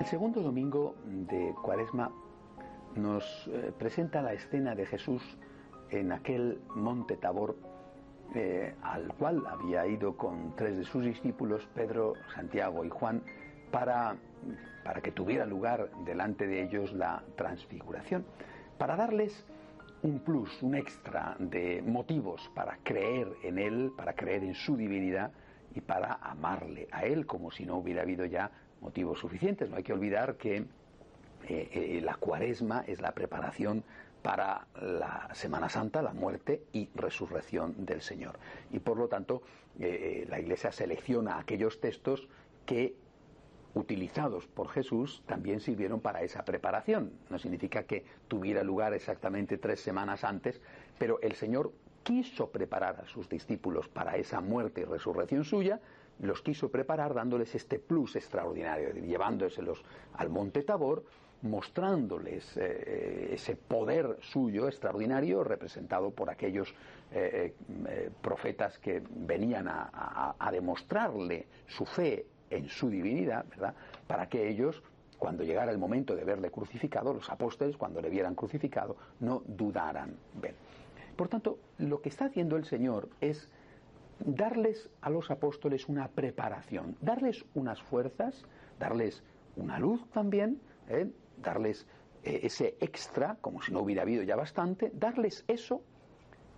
El segundo domingo de Cuaresma nos eh, presenta la escena de Jesús en aquel monte Tabor eh, al cual había ido con tres de sus discípulos, Pedro, Santiago y Juan, para, para que tuviera lugar delante de ellos la transfiguración, para darles un plus, un extra de motivos para creer en Él, para creer en su divinidad y para amarle a Él como si no hubiera habido ya motivos suficientes. No hay que olvidar que eh, eh, la cuaresma es la preparación para la Semana Santa, la muerte y resurrección del Señor. Y por lo tanto, eh, la Iglesia selecciona aquellos textos que, utilizados por Jesús, también sirvieron para esa preparación. No significa que tuviera lugar exactamente tres semanas antes, pero el Señor quiso preparar a sus discípulos para esa muerte y resurrección suya, los quiso preparar dándoles este plus extraordinario, llevándoselos al monte Tabor, mostrándoles eh, ese poder suyo extraordinario representado por aquellos eh, eh, profetas que venían a, demostrarle su fe en su divinidad, ¿verdad? Para que ellos, cuando llegara el momento de verle crucificado, los apóstoles, cuando le vieran crucificado, no dudaran. Ven. Por tanto, lo que está haciendo el Señor es darles a los apóstoles una preparación, darles unas fuerzas, darles una luz también, ¿eh? darles eh, ese extra, como si no hubiera habido ya bastante, darles eso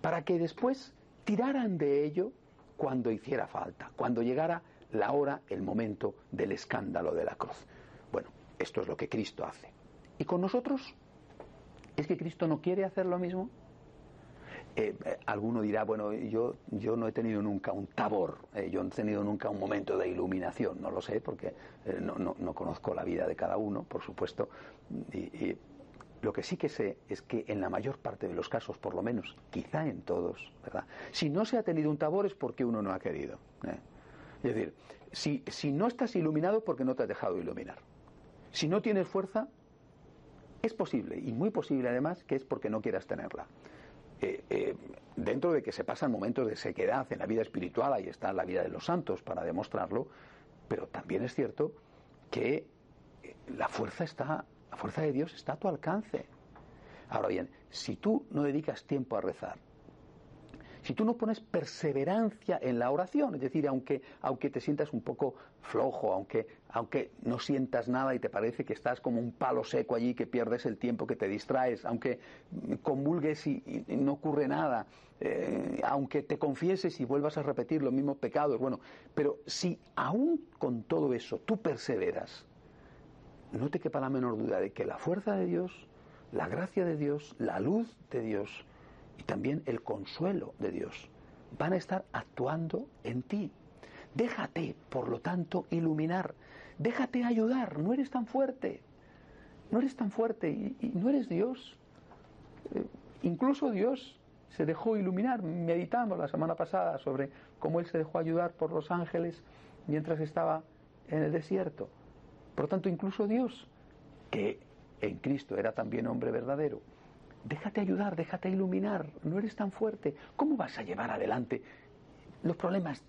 para que después tiraran de ello cuando hiciera falta, cuando llegara la hora, el momento del escándalo de la cruz. Bueno, esto es lo que Cristo hace. ¿Y con nosotros? ¿Es que Cristo no quiere hacer lo mismo? Eh, eh, alguno dirá, bueno, yo, yo no he tenido nunca un tabor, eh, yo no he tenido nunca un momento de iluminación, no lo sé, porque no, no, no, conozco la vida de cada uno, por supuesto, y, lo que sí que sé es que en la mayor parte de los casos, por lo menos, quizá en todos, ¿verdad? Si no se ha tenido un tabor es porque uno no ha querido. Es decir, si, si no estás iluminado es porque no te has dejado iluminar. Si no tienes fuerza, es posible, y muy posible además, que es porque no quieras tenerla. Eh, eh, dentro de que se pasan momentos de sequedad en la vida espiritual, ahí está la vida de los santos para demostrarlo, pero también es cierto que eh, la fuerza está, la fuerza de Dios está a tu alcance. Ahora bien, si tú no dedicas tiempo a rezar, si tú no pones perseverancia en la oración, es decir, aunque, aunque te sientas un poco flojo, aunque, aunque no sientas nada y te parece que estás como un palo seco allí, que pierdes el tiempo, que te distraes, aunque convulgues y, no ocurre nada, eh, aunque te confieses y vuelvas a repetir los mismos pecados, bueno, pero si aún con todo eso tú perseveras, no te quepa la menor duda de que la fuerza de Dios, la gracia de Dios, la luz de Dios, y también el consuelo de Dios van a estar actuando en ti. Déjate, por lo tanto, iluminar. Déjate ayudar. No eres tan fuerte. No eres tan fuerte y, no eres Dios. Eh, incluso Dios se dejó iluminar. Meditamos la semana pasada sobre cómo Él se dejó ayudar por los ángeles mientras estaba en el desierto. Por lo tanto, incluso Dios, que en Cristo era también hombre verdadero, Déjate ayudar, déjate iluminar, no eres tan fuerte. ¿Cómo vas a llevar adelante los problemas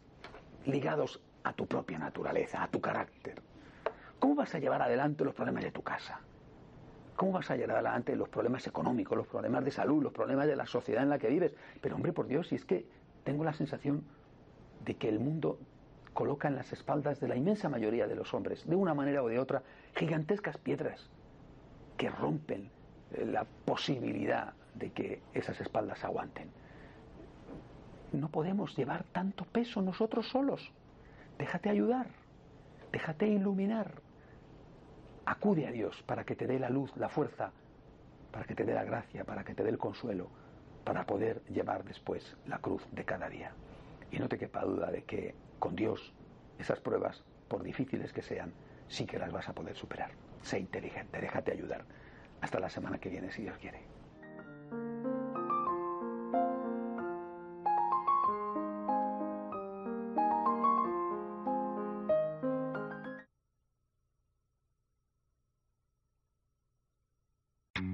ligados a tu propia naturaleza, a tu carácter? ¿Cómo vas a llevar adelante los problemas de tu casa? ¿Cómo vas a llevar adelante los problemas económicos, los problemas de salud, los problemas de la sociedad en la que vives? Pero hombre, por Dios, si es que tengo la sensación de que el mundo coloca en las espaldas de la inmensa mayoría de los hombres, de una manera o de otra, gigantescas piedras que rompen la posibilidad de que esas espaldas aguanten. no podemos llevar tanto peso nosotros solos. Déjate ayudar, déjate iluminar. Acude a Dios para que te dé la luz, la fuerza, para que te dé la gracia, para que te dé el consuelo, para poder llevar después la cruz de cada día. Y no te quepa duda de que con Dios esas pruebas, por difíciles que sean, sí que las vas a poder superar. Sé inteligente, déjate ayudar. Hasta la semana que viene, si Dios quiere.